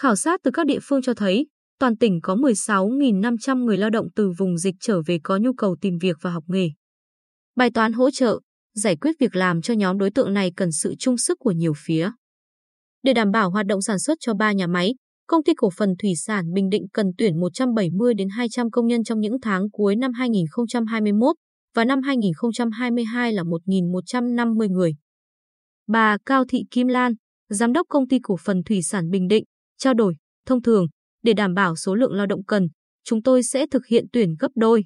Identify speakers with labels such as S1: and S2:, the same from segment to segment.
S1: Khảo sát từ các địa phương cho thấy, toàn tỉnh có 16.500 người lao động từ vùng dịch trở về có nhu cầu tìm việc và học nghề. Bài toán hỗ trợ, giải quyết việc làm cho nhóm đối tượng này cần sự chung sức của nhiều phía. Để đảm bảo hoạt động sản xuất cho ba nhà máy, Công ty cổ phần thủy sản Bình Định cần tuyển 170 đến 200 công nhân trong những tháng cuối năm 2021 và năm 2022 là 1.150 người. Bà Cao Thị Kim Lan, Giám đốc Công ty Cổ phần Thủy sản Bình Định, trao đổi, thông thường, để đảm bảo số lượng lao động cần, chúng tôi sẽ thực hiện tuyển gấp đôi.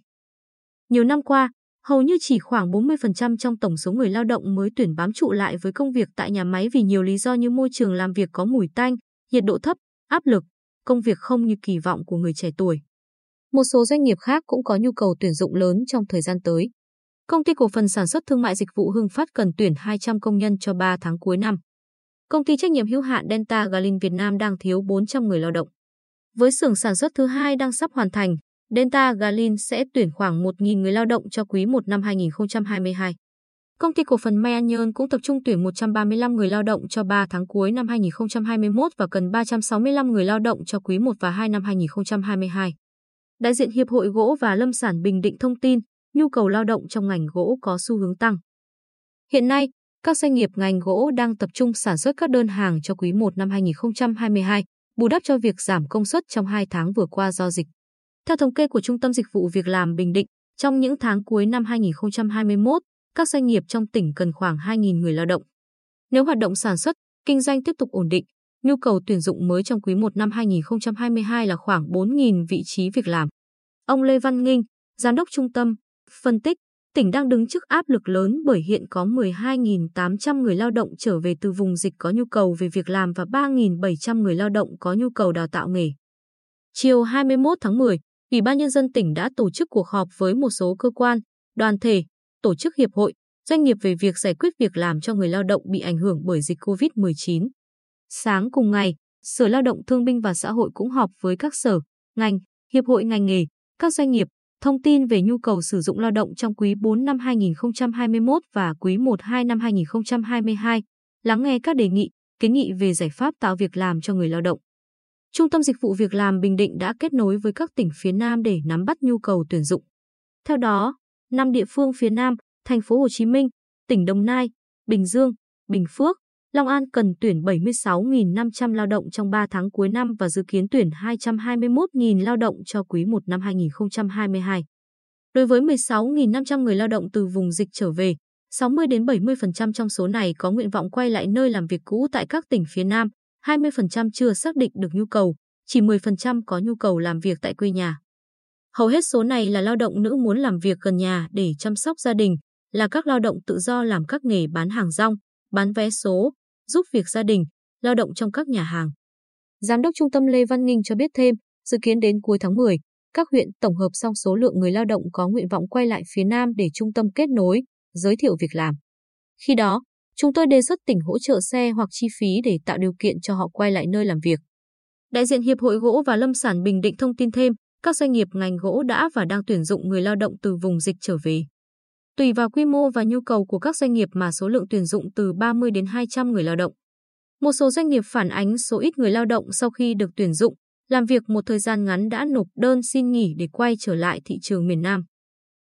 S1: Nhiều năm qua, hầu như chỉ khoảng 40% trong tổng số người lao động mới tuyển bám trụ lại với công việc tại nhà máy vì nhiều lý do như môi trường làm việc có mùi tanh, nhiệt độ thấp, áp lực, công việc không như kỳ vọng của người trẻ tuổi. Một số doanh nghiệp khác cũng có nhu cầu tuyển dụng lớn trong thời gian tới. Công ty cổ phần sản xuất thương mại dịch vụ Hưng Phát cần tuyển 200 công nhân cho 3 tháng cuối năm. Công ty trách nhiệm hữu hạn Delta Galin Việt Nam đang thiếu 400 người lao động. Với xưởng sản xuất thứ hai đang sắp hoàn thành, Delta Galin sẽ tuyển khoảng 1.000 người lao động cho quý 1 năm 2022. Công ty cổ phần Mai An Nhơn cũng tập trung tuyển 135 người lao động cho 3 tháng cuối năm 2021 và cần 365 người lao động cho quý 1 và 2 năm 2022. Đại diện Hiệp hội Gỗ và Lâm sản Bình Định thông tin, nhu cầu lao động trong ngành gỗ có xu hướng tăng. Hiện nay, các doanh nghiệp ngành gỗ đang tập trung sản xuất các đơn hàng cho quý 1 năm 2022, bù đắp cho việc giảm công suất trong 2 tháng vừa qua do dịch. Theo thống kê của Trung tâm Dịch vụ Việc làm Bình Định, trong những tháng cuối năm 2021, các doanh nghiệp trong tỉnh cần khoảng 2.000 người lao động. Nếu hoạt động sản xuất, kinh doanh tiếp tục ổn định, nhu cầu tuyển dụng mới trong quý 1 năm 2022 là khoảng 4.000 vị trí việc làm. Ông Lê Văn Nghinh, Giám đốc Trung tâm, phân tích, tỉnh đang đứng trước áp lực lớn bởi hiện có 12.800 người lao động trở về từ vùng dịch có nhu cầu về việc làm và 3.700 người lao động có nhu cầu đào tạo nghề. Chiều 21 tháng 10, Ủy ban Nhân dân tỉnh đã tổ chức cuộc họp với một số cơ quan, đoàn thể, tổ chức hiệp hội, doanh nghiệp về việc giải quyết việc làm cho người lao động bị ảnh hưởng bởi dịch COVID-19. Sáng cùng ngày, Sở Lao động Thương binh và Xã hội cũng họp với các sở, ngành, hiệp hội ngành nghề, các doanh nghiệp, thông tin về nhu cầu sử dụng lao động trong quý 4 năm 2021 và quý 1-2 năm 2022, lắng nghe các đề nghị, kiến nghị về giải pháp tạo việc làm cho người lao động. Trung tâm Dịch vụ Việc làm Bình Định đã kết nối với các tỉnh phía Nam để nắm bắt nhu cầu tuyển dụng. Theo đó, năm địa phương phía Nam, thành phố Hồ Chí Minh, tỉnh Đồng Nai, Bình Dương, Bình Phước, Long An cần tuyển 76.500 lao động trong 3 tháng cuối năm và dự kiến tuyển 221.000 lao động cho quý 1 năm 2022. Đối với 16.500 người lao động từ vùng dịch trở về, 60 đến 70% trong số này có nguyện vọng quay lại nơi làm việc cũ tại các tỉnh phía Nam, 20% chưa xác định được nhu cầu, chỉ 10% có nhu cầu làm việc tại quê nhà. Hầu hết số này là lao động nữ muốn làm việc gần nhà để chăm sóc gia đình, là các lao động tự do làm các nghề bán hàng rong, bán vé số, giúp việc gia đình, lao động trong các nhà hàng. Giám đốc trung tâm Lê Văn Nghinh cho biết thêm, dự kiến đến cuối tháng 10, các huyện tổng hợp xong số lượng người lao động có nguyện vọng quay lại phía Nam để trung tâm kết nối, giới thiệu việc làm. Khi đó, chúng tôi đề xuất tỉnh hỗ trợ xe hoặc chi phí để tạo điều kiện cho họ quay lại nơi làm việc. Đại diện Hiệp hội Gỗ và Lâm sản Bình Định thông tin thêm, các doanh nghiệp ngành gỗ đã và đang tuyển dụng người lao động từ vùng dịch trở về. Tùy vào quy mô và nhu cầu của các doanh nghiệp mà số lượng tuyển dụng từ 30 đến 200 người lao động. Một số doanh nghiệp phản ánh số ít người lao động sau khi được tuyển dụng, làm việc một thời gian ngắn đã nộp đơn xin nghỉ để quay trở lại thị trường miền Nam.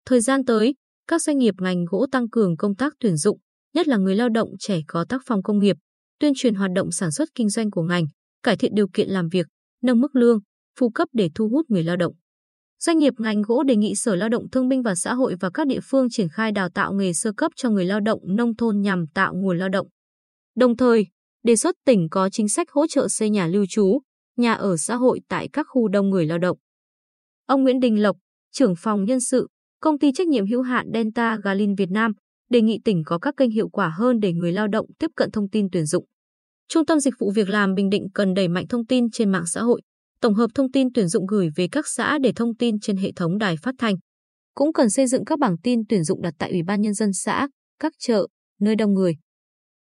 S1: Thời gian tới, các doanh nghiệp ngành gỗ tăng cường công tác tuyển dụng, nhất là người lao động trẻ có tác phong công nghiệp, tuyên truyền hoạt động sản xuất kinh doanh của ngành, cải thiện điều kiện làm việc, nâng mức lương, phụ cấp để thu hút người lao động. Doanh nghiệp ngành gỗ đề nghị Sở Lao động Thương binh và Xã hội và các địa phương triển khai đào tạo nghề sơ cấp cho người lao động nông thôn nhằm tạo nguồn lao động. Đồng thời, đề xuất tỉnh có chính sách hỗ trợ xây nhà lưu trú, nhà ở xã hội tại các khu đông người lao động. Ông Nguyễn Đình Lộc, trưởng phòng nhân sự, công ty trách nhiệm hữu hạn Delta Galin Việt Nam, đề nghị tỉnh có các kênh hiệu quả hơn để người lao động tiếp cận thông tin tuyển dụng. Trung tâm Dịch vụ Việc làm Bình Định cần đẩy mạnh thông tin trên mạng xã hội, tổng hợp thông tin tuyển dụng gửi về các xã để thông tin trên hệ thống đài phát thanh. Cũng cần xây dựng các bảng tin tuyển dụng đặt tại Ủy ban Nhân dân xã, các chợ, nơi đông người.